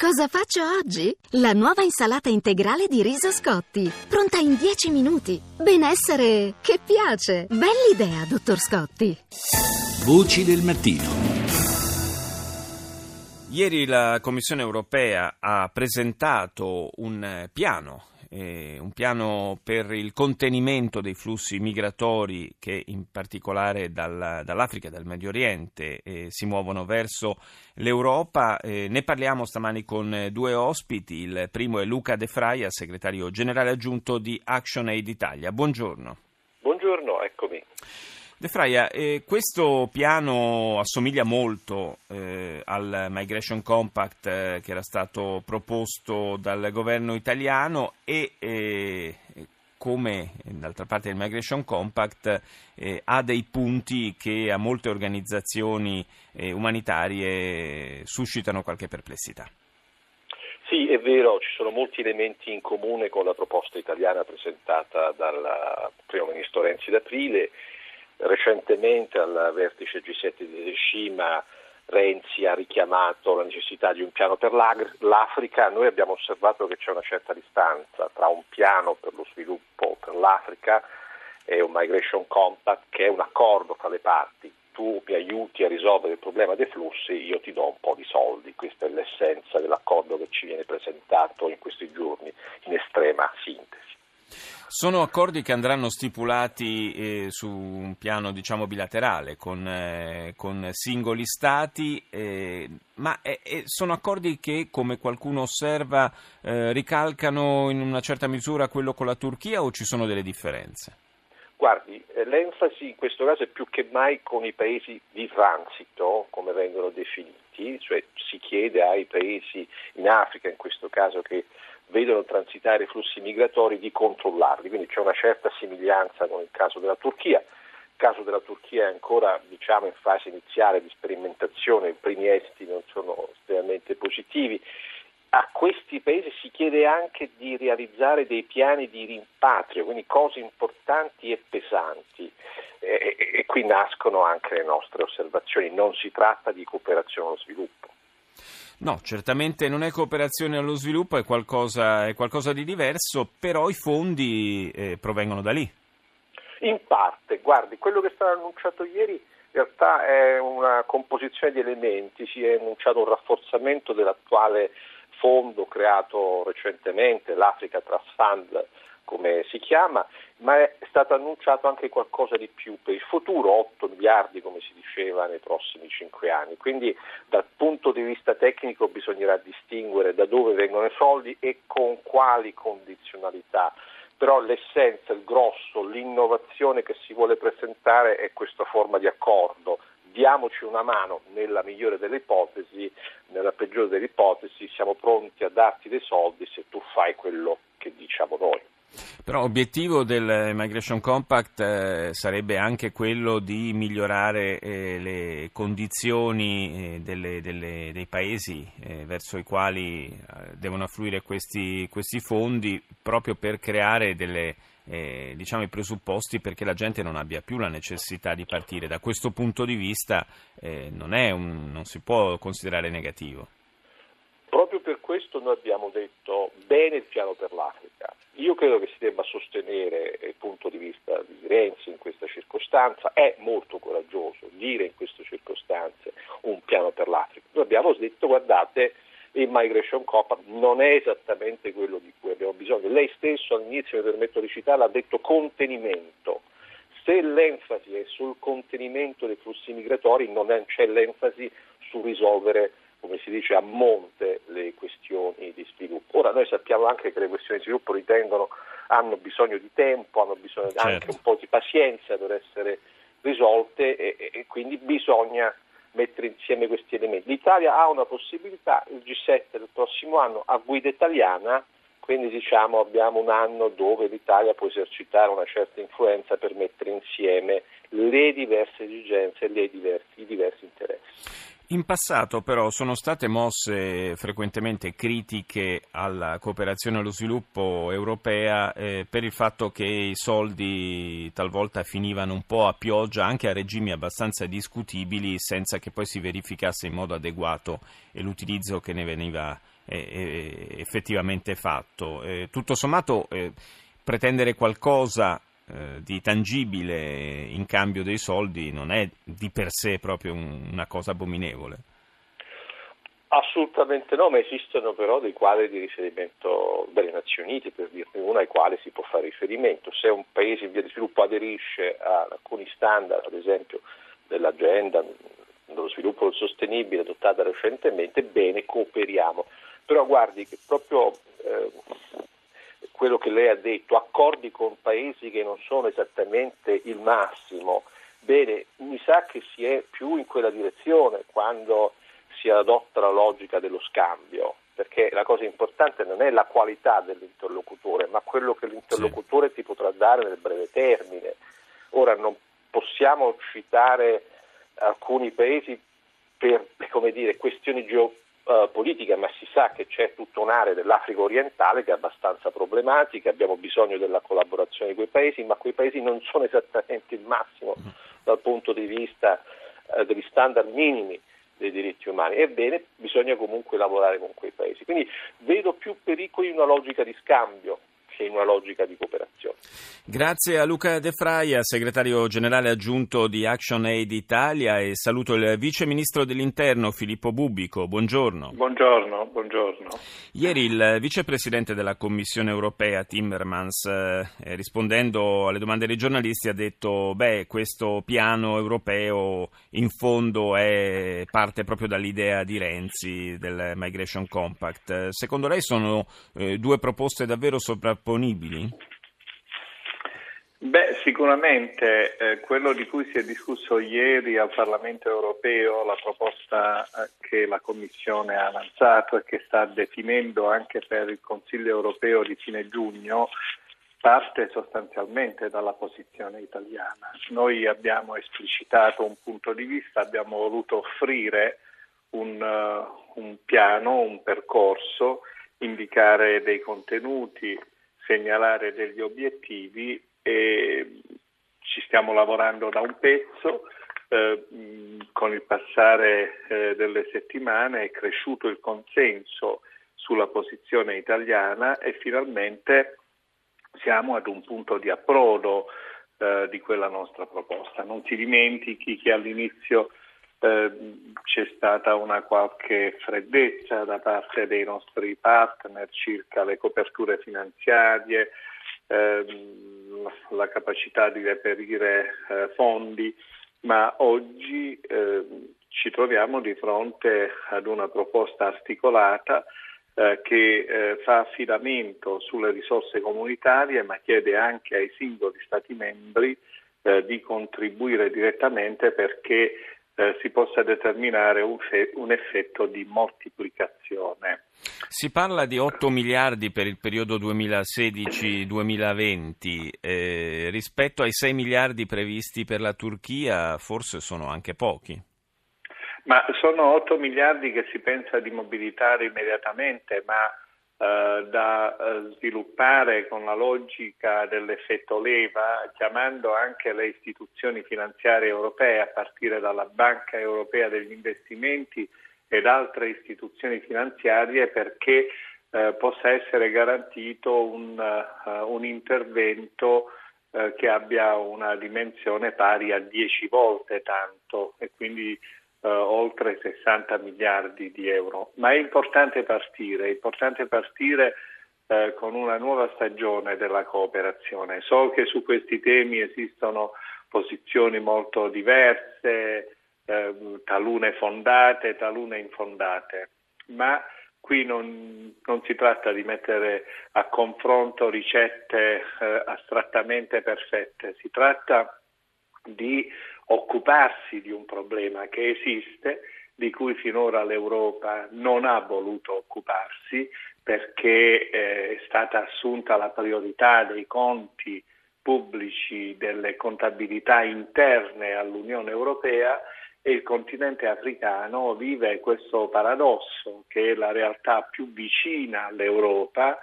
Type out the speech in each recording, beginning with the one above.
Cosa faccio oggi? La nuova insalata integrale di riso Scotti, pronta in 10 minuti. Benessere che piace. Bell'idea, dottor Scotti. Voci del mattino. Ieri la Commissione europea ha presentato un piano eh, un piano per il contenimento dei flussi migratori che in particolare dal, dall'Africa e dal Medio Oriente eh, si muovono verso l'Europa. Eh, ne parliamo stamani con due ospiti. Il primo è Luca De Fraia, segretario generale aggiunto di Action Aid Italia. Buongiorno. Buongiorno, eccomi. De Fraia, eh, questo piano assomiglia molto eh, al Migration Compact eh, che era stato proposto dal governo italiano e eh, come d'altra parte il Migration Compact eh, ha dei punti che a molte organizzazioni eh, umanitarie suscitano qualche perplessità. Sì, è vero, ci sono molti elementi in comune con la proposta italiana presentata dal primo ministro Renzi d'aprile Recentemente al vertice G7 di Hiroshima Renzi ha richiamato la necessità di un piano per l'Africa, noi abbiamo osservato che c'è una certa distanza tra un piano per lo sviluppo per l'Africa e un Migration Compact che è un accordo fra le parti. Tu mi aiuti a risolvere il problema dei flussi, io ti do un po' di soldi. Questa è l'essenza dell'accordo che ci viene presentato in questi giorni in estrema sintesi. Sono accordi che andranno stipulati eh, su un piano diciamo, bilaterale con, eh, con singoli stati, eh, ma sono accordi che, come qualcuno osserva, eh, ricalcano in una certa misura quello con la Turchia o ci sono delle differenze? Guardi, eh, l'enfasi in questo caso è più che mai con i paesi di transito, come vengono definiti, cioè si chiede ai paesi in Africa in questo caso che vedono transitare i flussi migratori di controllarli, quindi c'è una certa somiglianza con il caso della Turchia. Il caso della Turchia è ancora diciamo, in fase iniziale di sperimentazione, i primi esiti non sono estremamente positivi. A questi paesi si chiede anche di realizzare dei piani di rimpatrio, quindi cose importanti e pesanti. E, e, e qui nascono anche le nostre osservazioni. Non si tratta di cooperazione allo sviluppo. No, certamente non è cooperazione allo sviluppo, è qualcosa, è qualcosa di diverso, però i fondi eh, provengono da lì. In parte, guardi, quello che è stato annunciato ieri in realtà è una composizione di elementi, si è annunciato un rafforzamento dell'attuale fondo creato recentemente, l'Africa Trust Fund come si chiama, ma è stato annunciato anche qualcosa di più per il futuro, 8 miliardi come si diceva nei prossimi 5 anni. Quindi dal punto di vista tecnico bisognerà distinguere da dove vengono i soldi e con quali condizionalità. Però l'essenza, il grosso, l'innovazione che si vuole presentare è questa forma di accordo. Diamoci una mano nella migliore delle ipotesi, nella peggiore delle ipotesi siamo pronti a darti dei soldi se tu fai quello che diciamo noi. Però obiettivo del Migration Compact eh, sarebbe anche quello di migliorare eh, le condizioni eh, delle, delle, dei paesi eh, verso i quali eh, devono affluire questi, questi, fondi proprio per creare delle, eh, diciamo, i presupposti perché la gente non abbia più la necessità di partire. Da questo punto di vista non, un, non si può considerare negativo. Proprio per questo noi abbiamo detto bene il piano per l'Africa. Io credo che si debba sostenere il punto di vista di Renzi in questa circostanza, è molto coraggioso dire in queste circostanze un piano per l'Africa. Noi abbiamo detto guardate il Migration Compact non è esattamente quello di bisogno. Lei stesso all'inizio, mi permetto di citarla, ha detto contenimento. Se l'enfasi è sul contenimento dei flussi migratori non c'è l'enfasi su risolvere come si dice, a monte le questioni di sviluppo. Ora noi sappiamo anche che le questioni di sviluppo ritengono, hanno bisogno di tempo, hanno bisogno certo. anche un po' di pazienza per essere risolte e, e quindi bisogna mettere insieme questi elementi. L'Italia ha una possibilità, il G7 del prossimo anno a guida italiana, quindi diciamo abbiamo un anno dove l'Italia può esercitare una certa influenza per mettere insieme le diverse esigenze e i diversi interessi. In passato però sono state mosse frequentemente critiche alla cooperazione allo sviluppo europea eh, per il fatto che i soldi talvolta finivano un po' a pioggia anche a regimi abbastanza discutibili senza che poi si verificasse in modo adeguato l'utilizzo che ne veniva eh, effettivamente fatto. Eh, tutto sommato eh, pretendere qualcosa eh, di tangibile in cambio dei soldi non è di per sé proprio un, una cosa abominevole. Assolutamente no, ma esistono però dei quadri di riferimento delle Nazioni Unite, per dirne una, ai quali si può fare riferimento. Se un paese in via di sviluppo aderisce ad alcuni standard, ad esempio dell'agenda dello sviluppo sostenibile adottata recentemente, bene, cooperiamo. Però guardi che proprio eh, quello che lei ha detto, accordi con paesi che non sono esattamente il massimo, bene, mi sa che si è più in quella direzione quando si adotta la logica dello scambio, perché la cosa importante non è la qualità dell'interlocutore, ma quello che l'interlocutore sì. ti potrà dare nel breve termine. Ora non possiamo citare alcuni paesi per dire, questioni geopolitiche eh, politica, ma si sa che c'è tutta un'area dell'Africa orientale che è abbastanza problematica, abbiamo bisogno della collaborazione di quei paesi, ma quei paesi non sono esattamente il massimo dal punto di vista uh, degli standard minimi dei diritti umani. Ebbene, bisogna comunque lavorare con quei paesi. Quindi vedo più pericoli una logica di scambio che in una logica di cooperazione. Grazie a Luca De Fraia, segretario generale aggiunto di Action Aid Italia e saluto il vice ministro dell'interno Filippo Bubico. Buongiorno. Buongiorno, buongiorno. Ieri il vicepresidente della Commissione europea Timmermans, eh, rispondendo alle domande dei giornalisti, ha detto beh, questo piano europeo in fondo è parte proprio dall'idea di Renzi del Migration Compact. Secondo lei sono eh, due proposte davvero sovrapponibili? Disponibili? Beh, sicuramente eh, quello di cui si è discusso ieri al Parlamento europeo, la proposta eh, che la Commissione ha avanzato e che sta definendo anche per il Consiglio europeo di fine giugno, parte sostanzialmente dalla posizione italiana. Noi abbiamo esplicitato un punto di vista, abbiamo voluto offrire un, uh, un piano, un percorso, indicare dei contenuti, segnalare degli obiettivi e ci stiamo lavorando da un pezzo. Eh, con il passare eh, delle settimane è cresciuto il consenso sulla posizione italiana e finalmente siamo ad un punto di approdo eh, di quella nostra proposta. Non si dimentichi che all'inizio c'è stata una qualche freddezza da parte dei nostri partner circa le coperture finanziarie, ehm, la capacità di reperire eh, fondi, ma oggi eh, ci troviamo di fronte ad una proposta articolata eh, che eh, fa affidamento sulle risorse comunitarie ma chiede anche ai singoli Stati membri eh, di contribuire direttamente perché eh, si possa determinare un, fe- un, effetto di moltiplicazione. Si parla di 8 miliardi per il periodo 2016-2020, eh, rispetto ai 6 miliardi previsti per la Turchia forse sono anche pochi. Ma sono 8 miliardi che si pensa di mobilitare immediatamente, ma da eh, sviluppare con la logica dell'effetto leva, chiamando anche le istituzioni finanziarie europee, a partire dalla Banca Europea degli Investimenti ed altre istituzioni finanziarie, perché eh, possa essere garantito un, uh, un intervento che abbia una dimensione pari a 10 volte tanto. E quindi eh, oltre 60 miliardi di euro. Ma è importante partire, è importante partire eh, con una nuova stagione della cooperazione. So che su questi temi esistono posizioni molto diverse, eh, talune fondate, talune infondate, ma qui non, non, si tratta di mettere a confronto ricette eh, astrattamente perfette, si tratta di occuparsi di un problema che esiste, di cui finora l'Europa non ha voluto occuparsi perché eh, è stata assunta la priorità dei conti pubblici, delle contabilità interne all'Unione Europea e il continente africano vive questo paradosso che è la realtà più vicina all'Europa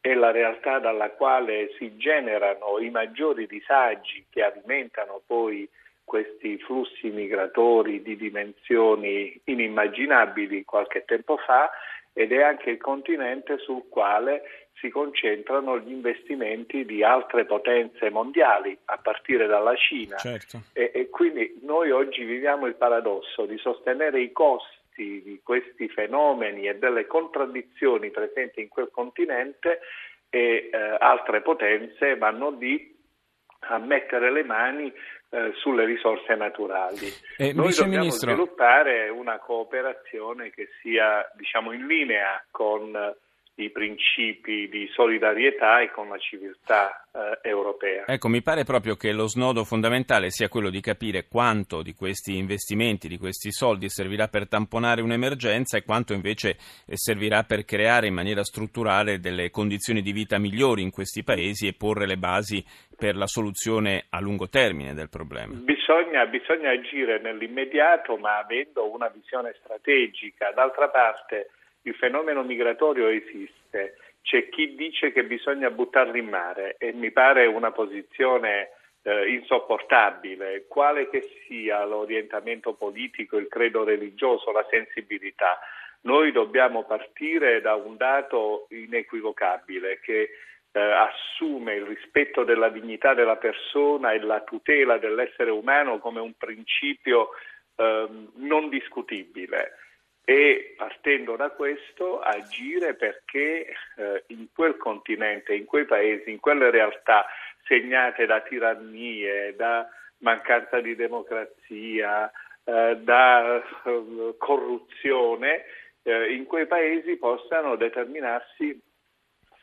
è la realtà dalla quale si generano i maggiori disagi che alimentano poi questi flussi migratori di dimensioni inimmaginabili qualche tempo fa ed è anche il continente sul quale si concentrano gli investimenti di altre potenze mondiali, a partire dalla Cina. Certo. E, e quindi noi oggi viviamo il paradosso di sostenere i costi di questi fenomeni e delle contraddizioni presenti in quel continente e eh, altre potenze vanno lì a mettere le mani eh, sulle risorse naturali. Eh, Noi dobbiamo Ministro... sviluppare una cooperazione che sia diciamo, in linea con i principi di solidarietà e con la civiltà eh, europea. Ecco, mi pare proprio che lo snodo fondamentale sia quello di capire quanto di questi investimenti, di questi soldi servirà per tamponare un'emergenza e quanto invece eh, servirà per creare in maniera strutturale delle condizioni di vita migliori in questi paesi e porre le basi per la soluzione a lungo termine del problema. Bisogna, bisogna agire nell'immediato ma avendo una visione strategica. D'altra parte il fenomeno migratorio esiste, c'è chi dice che bisogna buttarlo in mare e mi pare una posizione eh, insopportabile, quale che sia l'orientamento politico, il credo religioso, la sensibilità. Noi dobbiamo partire da un dato inequivocabile che eh, assume il rispetto della dignità della persona e la tutela dell'essere umano come un principio eh, non discutibile e partendo da questo agire perché eh, in quel continente, in quei paesi, in quelle realtà segnate da tirannie, da mancanza di democrazia, eh, da eh, corruzione, eh, in quei paesi possano determinarsi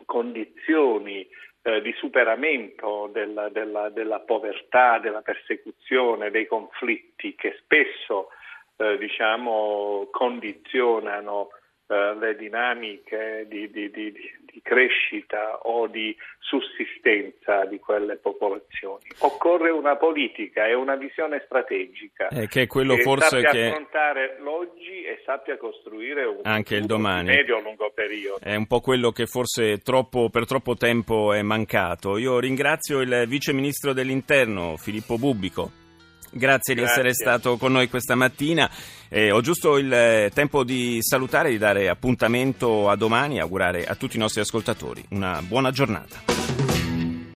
condizioni eh, di superamento della, della, della povertà, della persecuzione, dei conflitti che spesso eh, diciamo, condizionano eh, le dinamiche di, di, di, di, crescita o di sussistenza di quelle popolazioni. Occorre una politica e una visione strategica eh, che è quello che forse sappia che affrontare l'oggi e sappia costruire un anche il domani. medio-lungo periodo. È un po' quello che forse troppo, per troppo tempo è mancato. Io ringrazio il Vice Ministro dell'Interno Filippo Bubbico. Grazie, Grazie, di essere stato con noi questa mattina. Eh, ho giusto il eh, tempo di salutare, di dare appuntamento a domani e augurare a tutti i nostri ascoltatori una buona giornata.